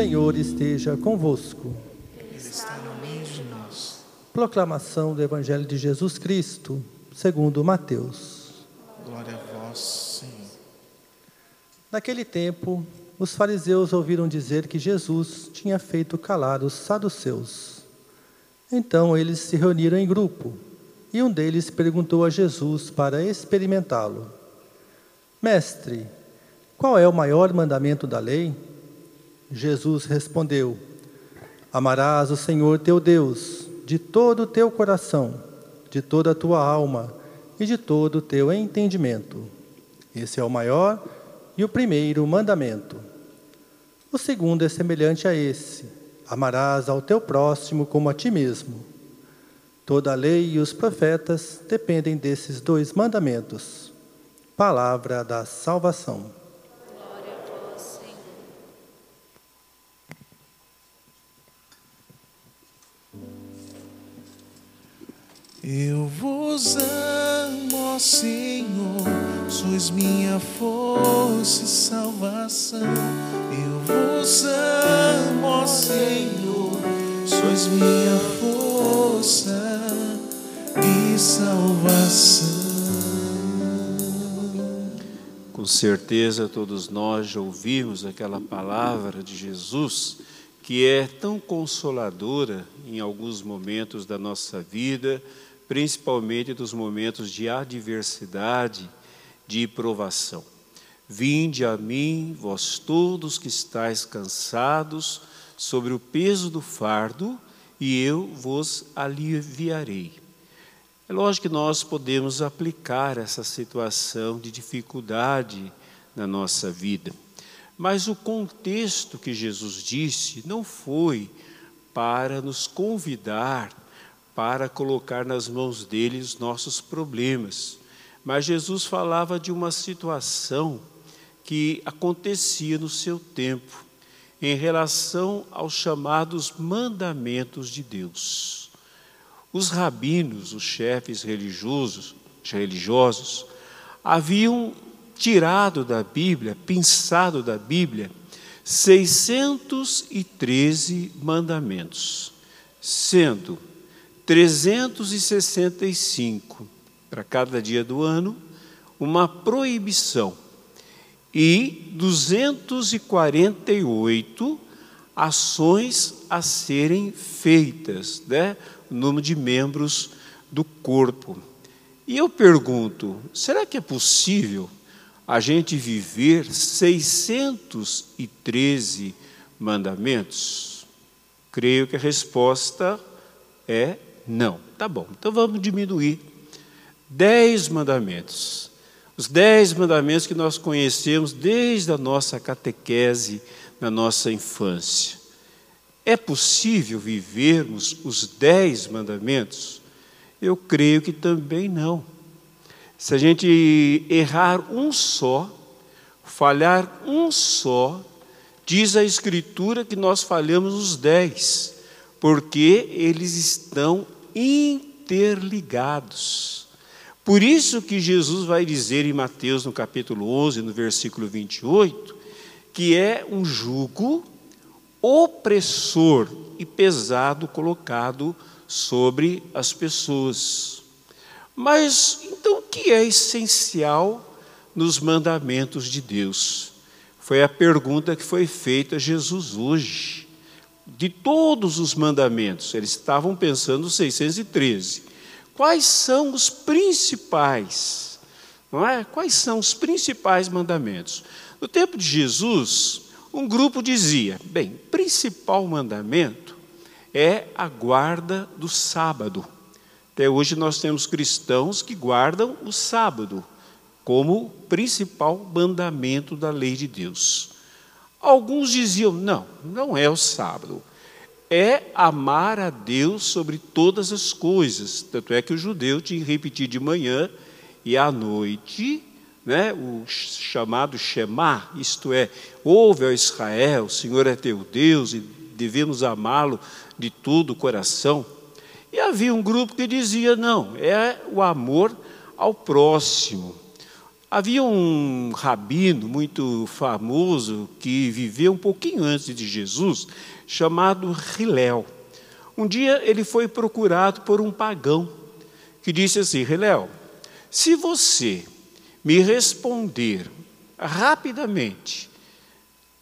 Senhor esteja convosco. está no meio de nós. Proclamação do Evangelho de Jesus Cristo, segundo Mateus. Glória a vós, Senhor. Naquele tempo, os fariseus ouviram dizer que Jesus tinha feito calar os saduceus. Então eles se reuniram em grupo, e um deles perguntou a Jesus para experimentá-lo: Mestre, qual é o maior mandamento da lei? Jesus respondeu: Amarás o Senhor teu Deus de todo o teu coração, de toda a tua alma e de todo o teu entendimento. Esse é o maior e o primeiro mandamento. O segundo é semelhante a esse: amarás ao teu próximo como a ti mesmo. Toda a lei e os profetas dependem desses dois mandamentos. Palavra da salvação. Eu vos amo, ó Senhor, sois minha força e salvação. Eu vos amo, ó Senhor, sois minha força e salvação. Com certeza todos nós já ouvimos aquela palavra de Jesus que é tão consoladora em alguns momentos da nossa vida, principalmente dos momentos de adversidade, de provação. Vinde a mim, vós todos que estáis cansados, sobre o peso do fardo, e eu vos aliviarei. É lógico que nós podemos aplicar essa situação de dificuldade na nossa vida, mas o contexto que Jesus disse não foi para nos convidar para colocar nas mãos dele os nossos problemas, mas Jesus falava de uma situação que acontecia no seu tempo em relação aos chamados mandamentos de Deus. Os rabinos, os chefes religiosos, religiosos, haviam tirado da Bíblia, pensado da Bíblia, 613 mandamentos, sendo 365 para cada dia do ano, uma proibição, e 248 ações a serem feitas, né? o número de membros do corpo. E eu pergunto: será que é possível a gente viver 613 mandamentos? Creio que a resposta é não. Tá bom, então vamos diminuir. Dez mandamentos. Os dez mandamentos que nós conhecemos desde a nossa catequese, na nossa infância. É possível vivermos os dez mandamentos? Eu creio que também não. Se a gente errar um só, falhar um só, diz a Escritura que nós falhamos os dez, porque eles estão interligados. Por isso que Jesus vai dizer em Mateus, no capítulo 11, no versículo 28, que é um jugo opressor e pesado colocado sobre as pessoas. Mas então o que é essencial nos mandamentos de Deus? Foi a pergunta que foi feita a Jesus hoje. De todos os mandamentos, eles estavam pensando 613. quais são os principais, não é? Quais são os principais mandamentos? No tempo de Jesus, um grupo dizia: bem, principal mandamento é a guarda do sábado. Até hoje nós temos cristãos que guardam o sábado como principal mandamento da lei de Deus. Alguns diziam: não, não é o sábado. É amar a Deus sobre todas as coisas. Tanto é que o judeu tinha que repetir de manhã e à noite né, o chamado Shema, isto é, ouve ao Israel, o Senhor é teu Deus e devemos amá-lo de todo o coração. E havia um grupo que dizia: não, é o amor ao próximo. Havia um rabino muito famoso que viveu um pouquinho antes de Jesus, chamado Hilel. Um dia ele foi procurado por um pagão que disse assim: Hilel, se você me responder rapidamente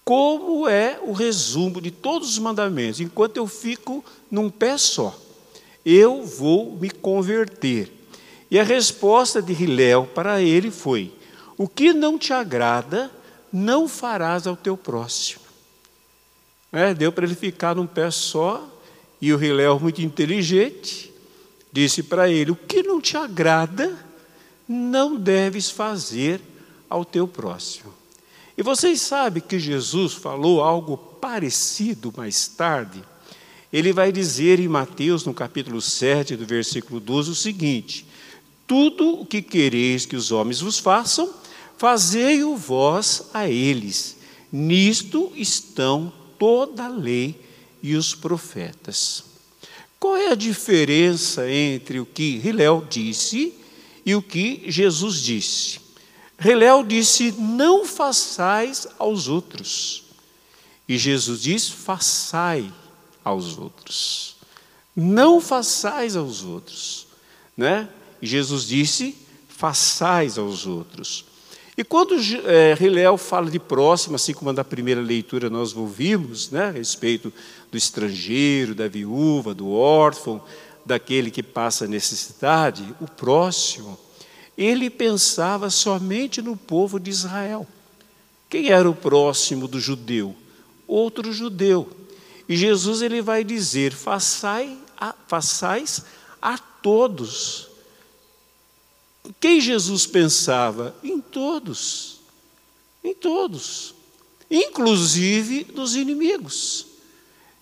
como é o resumo de todos os mandamentos, enquanto eu fico num pé só, eu vou me converter. E a resposta de Hilel para ele foi: O que não te agrada, não farás ao teu próximo. É, deu para ele ficar num pé só, e o Hilel, muito inteligente, disse para ele: O que não te agrada, não deves fazer ao teu próximo. E vocês sabem que Jesus falou algo parecido mais tarde. Ele vai dizer em Mateus, no capítulo 7, do versículo 12, o seguinte: Tudo o que quereis que os homens vos façam, fazei-o vós a eles. Nisto estão toda a lei e os profetas. Qual é a diferença entre o que Hilel disse e o que Jesus disse. Reléu disse: Não façais aos outros. E Jesus diz: Façai aos outros. Não façais aos outros. Né? E Jesus disse: Façais aos outros. E quando é, fala de próximo, assim como na primeira leitura nós ouvimos, né, a respeito do estrangeiro, da viúva, do órfão, daquele que passa necessidade, o próximo, ele pensava somente no povo de Israel. Quem era o próximo do judeu? Outro judeu. E Jesus ele vai dizer: façai a, façais a todos. Quem Jesus pensava? Em todos. Em todos. Inclusive dos inimigos.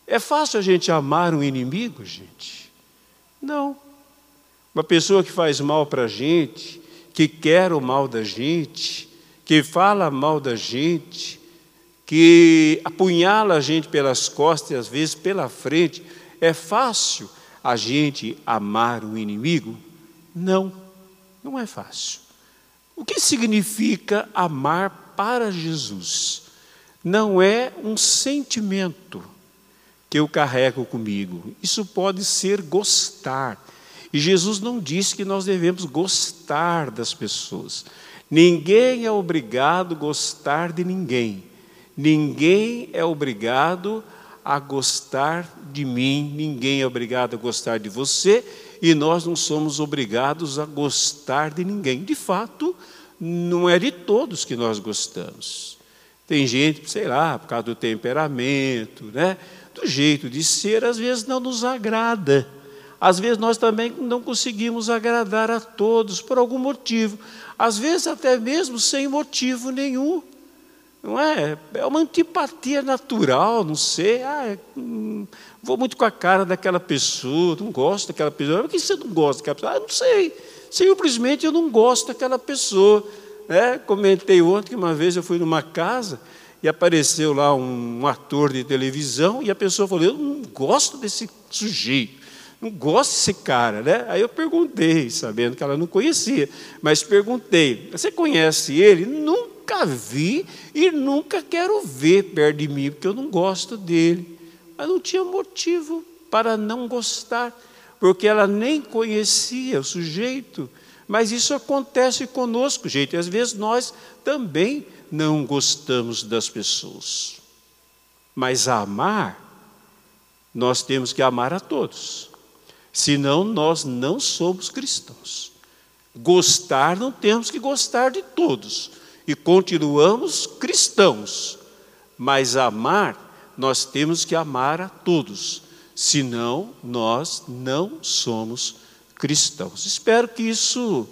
É fácil a gente amar um inimigo, gente? Não. Uma pessoa que faz mal para a gente, que quer o mal da gente, que fala mal da gente, que apunhala a gente pelas costas e às vezes pela frente, é fácil a gente amar o inimigo? Não, não é fácil. O que significa amar para Jesus? Não é um sentimento que eu carrego comigo. Isso pode ser gostar. E Jesus não disse que nós devemos gostar das pessoas. Ninguém é obrigado a gostar de ninguém. Ninguém é obrigado a gostar de mim, ninguém é obrigado a gostar de você, e nós não somos obrigados a gostar de ninguém. De fato, não é de todos que nós gostamos. Tem gente, sei lá, por causa do temperamento, né? do jeito de ser, às vezes não nos agrada. Às vezes nós também não conseguimos agradar a todos por algum motivo, às vezes até mesmo sem motivo nenhum. Não é? É uma antipatia natural, não sei. Ah, hum, vou muito com a cara daquela pessoa, não gosto daquela pessoa. Por que você não gosta daquela pessoa? Ah, não sei. Simplesmente eu não gosto daquela pessoa. É, comentei ontem que uma vez eu fui numa casa e apareceu lá um, um ator de televisão e a pessoa falou: Eu não gosto desse sujeito, não gosto desse cara. Né? Aí eu perguntei, sabendo que ela não conhecia, mas perguntei: Você conhece ele? Nunca vi e nunca quero ver perto de mim, porque eu não gosto dele. Mas não tinha motivo para não gostar, porque ela nem conhecia o sujeito. Mas isso acontece conosco, gente. Às vezes nós também não gostamos das pessoas. Mas amar, nós temos que amar a todos. Senão nós não somos cristãos. Gostar, não temos que gostar de todos. E continuamos cristãos. Mas amar, nós temos que amar a todos. Senão nós não somos cristãos. Espero que isso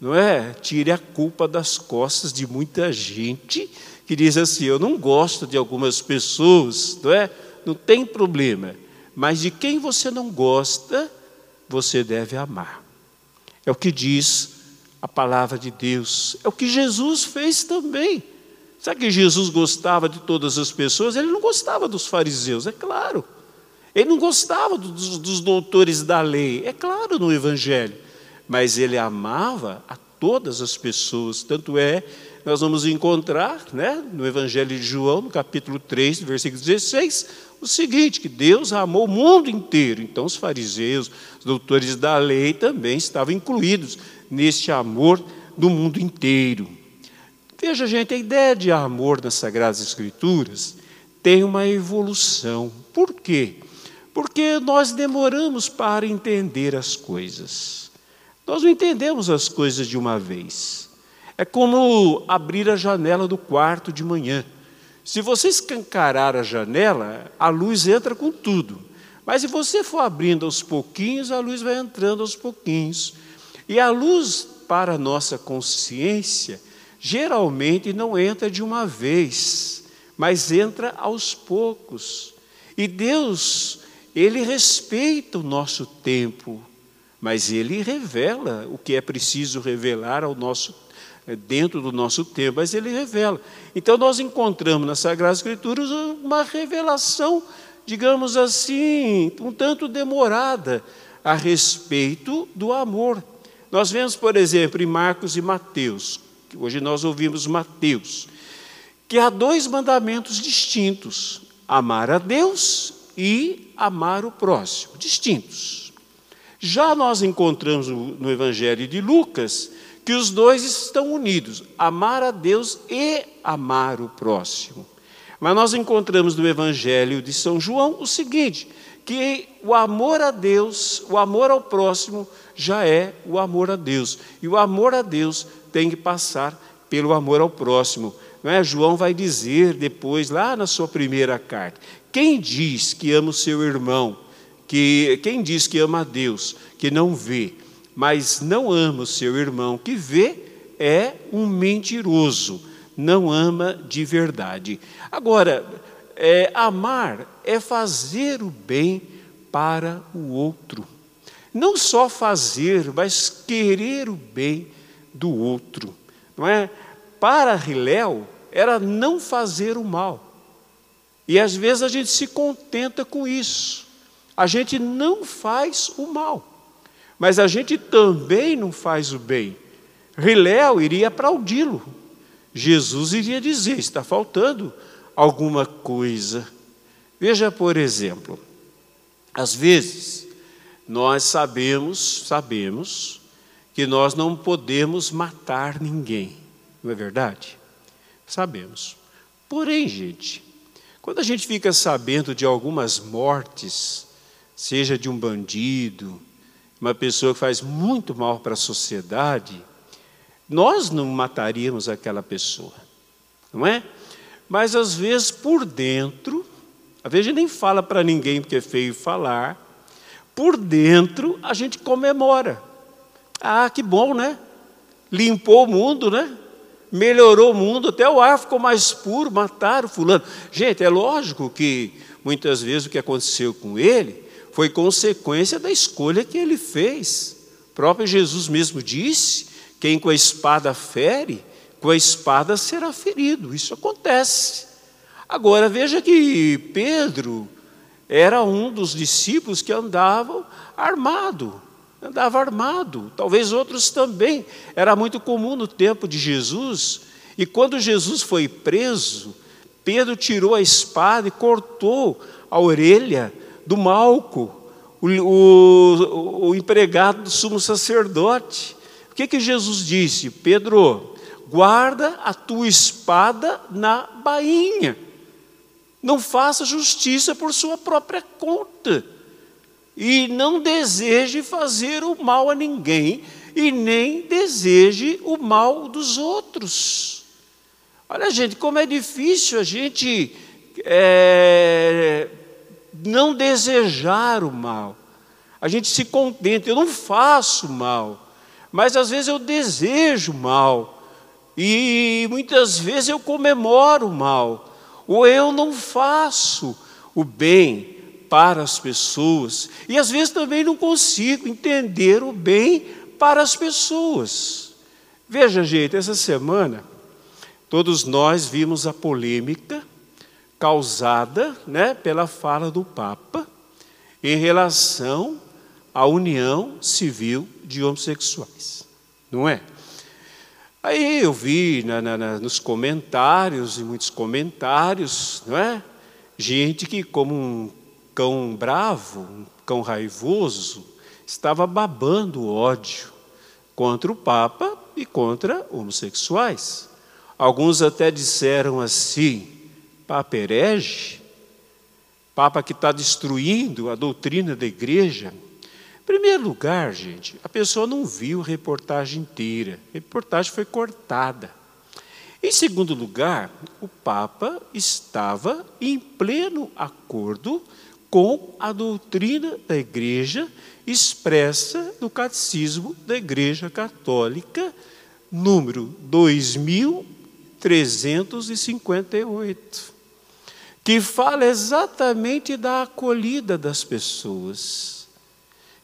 não é tire a culpa das costas de muita gente que diz assim: eu não gosto de algumas pessoas, não é? Não tem problema. Mas de quem você não gosta, você deve amar. É o que diz a palavra de Deus. É o que Jesus fez também. Sabe que Jesus gostava de todas as pessoas? Ele não gostava dos fariseus, é claro. Ele não gostava dos, dos doutores da lei, é claro no Evangelho. Mas ele amava a todas as pessoas. Tanto é, nós vamos encontrar né, no Evangelho de João, no capítulo 3, versículo 16, o seguinte: que Deus amou o mundo inteiro. Então, os fariseus, os doutores da lei também estavam incluídos neste amor do mundo inteiro. Veja, gente, a ideia de amor nas Sagradas Escrituras tem uma evolução. Por quê? Porque nós demoramos para entender as coisas. Nós não entendemos as coisas de uma vez. É como abrir a janela do quarto de manhã. Se você escancarar a janela, a luz entra com tudo. Mas se você for abrindo aos pouquinhos, a luz vai entrando aos pouquinhos. E a luz para a nossa consciência geralmente não entra de uma vez, mas entra aos poucos. E Deus, Ele respeita o nosso tempo, mas Ele revela o que é preciso revelar ao nosso dentro do nosso tempo, mas Ele revela. Então nós encontramos nas Sagradas Escrituras uma revelação, digamos assim, um tanto demorada a respeito do amor. Nós vemos, por exemplo, em Marcos e Mateus, hoje nós ouvimos Mateus, que há dois mandamentos distintos: amar a Deus e amar o próximo, distintos. Já nós encontramos no Evangelho de Lucas que os dois estão unidos, amar a Deus e amar o próximo. Mas nós encontramos no Evangelho de São João o seguinte: que o amor a Deus, o amor ao próximo, já é o amor a Deus. E o amor a Deus tem que passar pelo amor ao próximo. Não é? João vai dizer depois, lá na sua primeira carta: quem diz que ama o seu irmão, que, quem diz que ama a Deus, que não vê, mas não ama o seu irmão que vê, é um mentiroso, não ama de verdade. Agora, é, amar é fazer o bem para o outro. Não só fazer, mas querer o bem do outro. Não é? Para Riléu era não fazer o mal. E às vezes a gente se contenta com isso. A gente não faz o mal. Mas a gente também não faz o bem. Riléu iria aplaudi-lo. Jesus iria dizer: está faltando alguma coisa. Veja, por exemplo, às vezes nós sabemos, sabemos que nós não podemos matar ninguém, não é verdade? Sabemos. Porém, gente, quando a gente fica sabendo de algumas mortes, seja de um bandido, uma pessoa que faz muito mal para a sociedade, nós não mataríamos aquela pessoa, não é? Mas às vezes por dentro, às vezes a gente nem fala para ninguém porque é feio falar, por dentro a gente comemora. Ah, que bom, né? Limpou o mundo, né? Melhorou o mundo, até o ar ficou mais puro, mataram fulano. Gente, é lógico que muitas vezes o que aconteceu com ele foi consequência da escolha que ele fez. O próprio Jesus mesmo disse: quem com a espada fere, com a espada será ferido. Isso acontece. Agora veja que Pedro era um dos discípulos que andavam armado, andava armado. Talvez outros também. Era muito comum no tempo de Jesus. E quando Jesus foi preso, Pedro tirou a espada e cortou a orelha do Malco, o, o, o empregado do sumo sacerdote. O que, que Jesus disse? Pedro, guarda a tua espada na bainha. Não faça justiça por sua própria conta. E não deseje fazer o mal a ninguém e nem deseje o mal dos outros. Olha, gente, como é difícil a gente é, não desejar o mal. A gente se contenta, eu não faço mal, mas às vezes eu desejo mal, e muitas vezes eu comemoro o mal, ou eu não faço o bem para as pessoas, e às vezes também não consigo entender o bem para as pessoas. Veja, gente, essa semana todos nós vimos a polêmica causada né, pela fala do Papa em relação à união civil de homossexuais, não é? Aí eu vi na, na, nos comentários, e muitos comentários, não é? Gente que, como um cão bravo, um cão raivoso, estava babando ódio contra o Papa e contra homossexuais. Alguns até disseram assim: Papa herege, Papa que está destruindo a doutrina da igreja. Em primeiro lugar, gente, a pessoa não viu a reportagem inteira, a reportagem foi cortada. Em segundo lugar, o Papa estava em pleno acordo com a doutrina da igreja expressa no Catecismo da Igreja Católica, número 2358 que fala exatamente da acolhida das pessoas,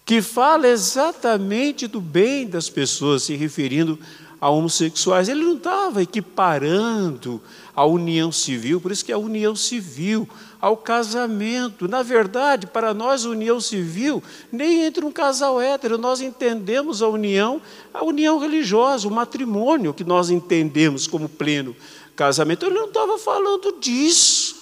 que fala exatamente do bem das pessoas, se referindo a homossexuais. Ele não estava equiparando a união civil, por isso que é a união civil, ao casamento. Na verdade, para nós, união civil, nem entre um casal hétero, nós entendemos a união, a união religiosa, o matrimônio que nós entendemos como pleno casamento. Ele não estava falando disso.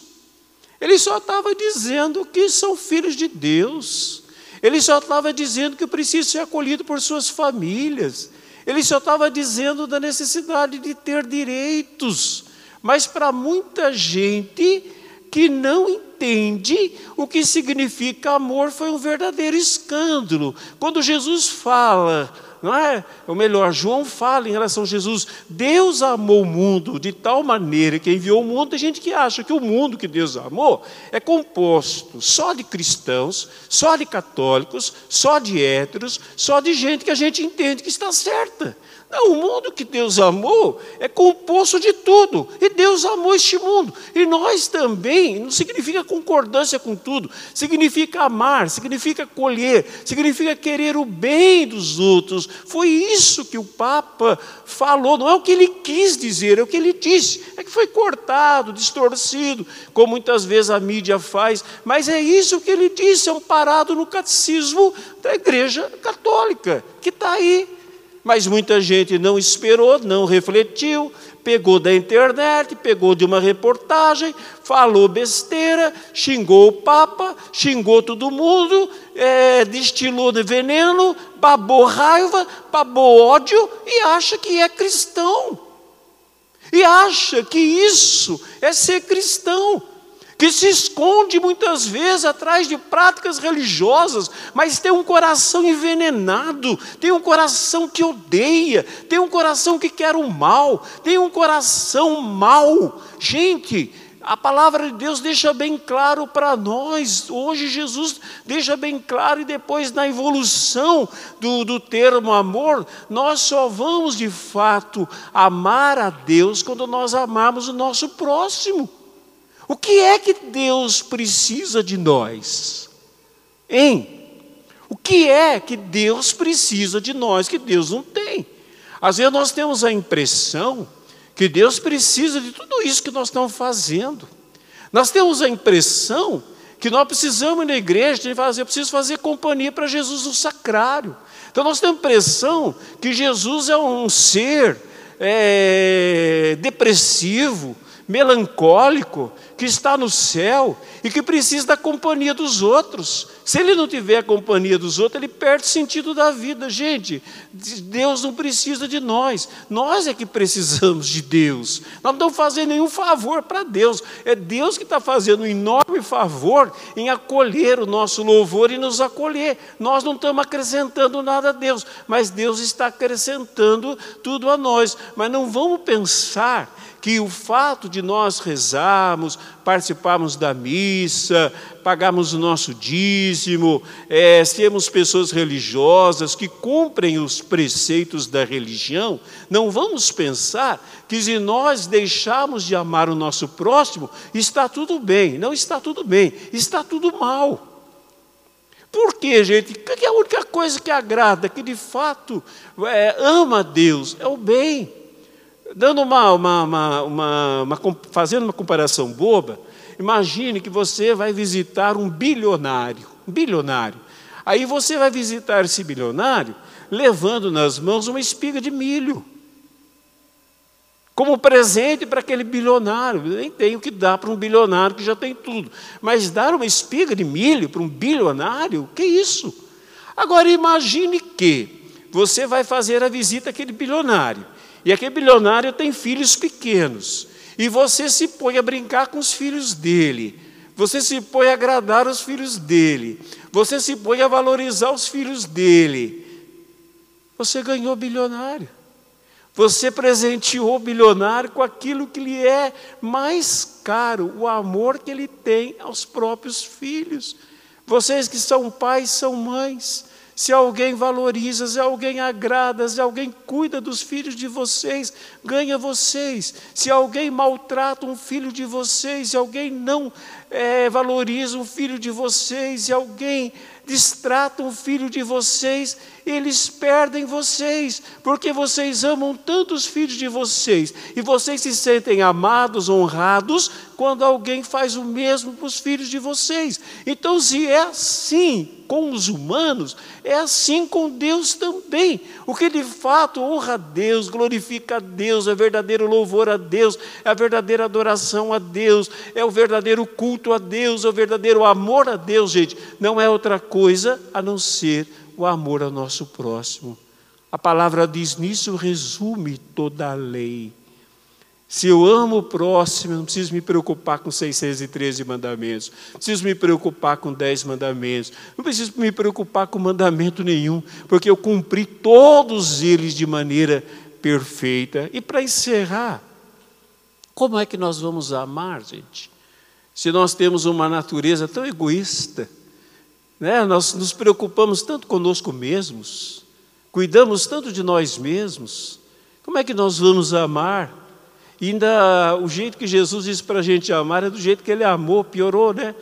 Ele só estava dizendo que são filhos de Deus. Ele só estava dizendo que precisa ser acolhido por suas famílias. Ele só estava dizendo da necessidade de ter direitos. Mas para muita gente que não entende o que significa amor, foi um verdadeiro escândalo. Quando Jesus fala não é? Ou melhor, João fala em relação a Jesus: Deus amou o mundo de tal maneira que enviou o mundo. Tem gente que acha que o mundo que Deus amou é composto só de cristãos, só de católicos, só de héteros, só de gente que a gente entende que está certa. Não, o mundo que Deus amou é composto de tudo. E Deus amou este mundo. E nós também, não significa concordância com tudo, significa amar, significa colher, significa querer o bem dos outros. Foi isso que o Papa falou, não é o que ele quis dizer, é o que ele disse. É que foi cortado, distorcido, como muitas vezes a mídia faz, mas é isso que ele disse, amparado no catecismo da Igreja Católica, que está aí mas muita gente não esperou, não refletiu, pegou da internet, pegou de uma reportagem, falou besteira, xingou o Papa, xingou todo mundo, é, destilou de veneno, babou raiva, babou ódio e acha que é cristão. E acha que isso é ser cristão que se esconde muitas vezes atrás de práticas religiosas, mas tem um coração envenenado, tem um coração que odeia, tem um coração que quer o mal, tem um coração mau. Gente, a palavra de Deus deixa bem claro para nós. Hoje Jesus deixa bem claro, e depois na evolução do, do termo amor, nós só vamos de fato amar a Deus quando nós amamos o nosso próximo. O que é que Deus precisa de nós? Hein? O que é que Deus precisa de nós que Deus não tem? Às vezes nós temos a impressão que Deus precisa de tudo isso que nós estamos fazendo. Nós temos a impressão que nós precisamos na igreja fazer, eu preciso fazer companhia para Jesus no sacrário. Então nós temos a impressão que Jesus é um ser é, depressivo, melancólico, que está no céu e que precisa da companhia dos outros. Se ele não tiver a companhia dos outros, ele perde o sentido da vida. Gente, Deus não precisa de nós, nós é que precisamos de Deus. Nós não estamos fazendo nenhum favor para Deus, é Deus que está fazendo um enorme favor em acolher o nosso louvor e nos acolher. Nós não estamos acrescentando nada a Deus, mas Deus está acrescentando tudo a nós. Mas não vamos pensar que o fato de nós rezarmos, participarmos da missa, pagarmos o nosso dízimo, é, sermos pessoas religiosas que cumprem os preceitos da religião, não vamos pensar que se nós deixarmos de amar o nosso próximo, está tudo bem. Não está tudo bem, está tudo mal. Por quê, gente? Porque a única coisa que agrada, que de fato é, ama Deus, é o bem. Dando uma, uma, uma, uma, fazendo uma comparação boba, imagine que você vai visitar um bilionário, um bilionário. Aí você vai visitar esse bilionário levando nas mãos uma espiga de milho. Como presente para aquele bilionário. Nem tem o que dar para um bilionário que já tem tudo. Mas dar uma espiga de milho para um bilionário, que isso? Agora imagine que você vai fazer a visita àquele bilionário. E aquele bilionário tem filhos pequenos. E você se põe a brincar com os filhos dele. Você se põe a agradar os filhos dele. Você se põe a valorizar os filhos dele. Você ganhou bilionário. Você presenteou o bilionário com aquilo que lhe é mais caro, o amor que ele tem aos próprios filhos. Vocês que são pais, são mães se alguém valoriza, se alguém agrada, se alguém cuida dos filhos de vocês, ganha vocês. Se alguém maltrata um filho de vocês, se alguém não é, valoriza um filho de vocês, se alguém distrata um filho de vocês, eles perdem vocês, porque vocês amam tanto os filhos de vocês, e vocês se sentem amados, honrados, quando alguém faz o mesmo para os filhos de vocês. Então, se é assim com os humanos, é assim com Deus também. O que de fato honra a Deus, glorifica a Deus, é verdadeiro louvor a Deus, é a verdadeira adoração a Deus, é o verdadeiro culto a Deus, é o verdadeiro amor a Deus, gente. Não é outra coisa a não ser o amor ao nosso próximo. A palavra diz: nisso resume toda a lei. Se eu amo o próximo, não preciso me preocupar com 613 mandamentos, não preciso me preocupar com 10 mandamentos, não preciso me preocupar com mandamento nenhum, porque eu cumpri todos eles de maneira perfeita. E para encerrar, como é que nós vamos amar, gente? Se nós temos uma natureza tão egoísta, né? Nós nos preocupamos tanto conosco mesmos, cuidamos tanto de nós mesmos. Como é que nós vamos amar? E ainda o jeito que Jesus disse para a gente amar é do jeito que ele amou, piorou, né?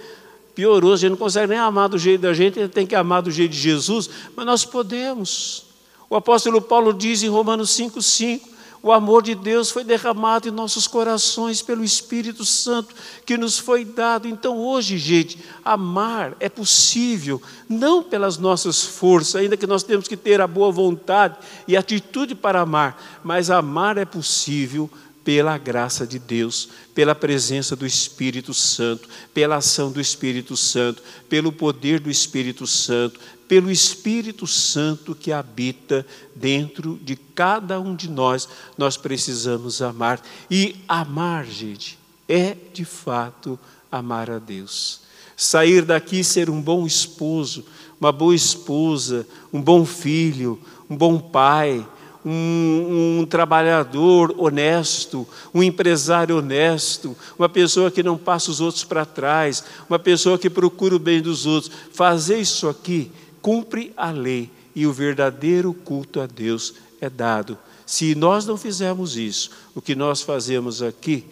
Piorou, a gente não consegue nem amar do jeito da gente, ele tem que amar do jeito de Jesus, mas nós podemos. O apóstolo Paulo diz em Romanos 5,5: o amor de Deus foi derramado em nossos corações pelo Espírito Santo que nos foi dado. Então, hoje, gente, amar é possível, não pelas nossas forças, ainda que nós temos que ter a boa vontade e atitude para amar, mas amar é possível pela graça de Deus, pela presença do Espírito Santo, pela ação do Espírito Santo, pelo poder do Espírito Santo, pelo Espírito Santo que habita dentro de cada um de nós, nós precisamos amar. E amar, gente, é de fato amar a Deus. Sair daqui ser um bom esposo, uma boa esposa, um bom filho, um bom pai, um, um, trabalhador honesto, um empresário honesto, uma pessoa que não passa os outros para trás, uma pessoa que procura o bem dos outros. Fazer isso aqui cumpre a lei e o verdadeiro culto a Deus é dado. Se nós não fizermos isso, o que nós fazemos aqui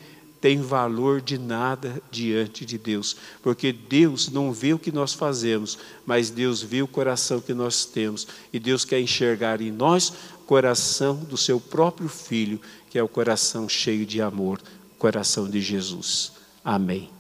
tem valor de nada diante de Deus, porque Deus não vê o que nós fazemos, mas Deus vê o coração que nós temos, e Deus quer enxergar em nós coração do seu próprio filho, que é o coração cheio de amor, coração de Jesus. Amém.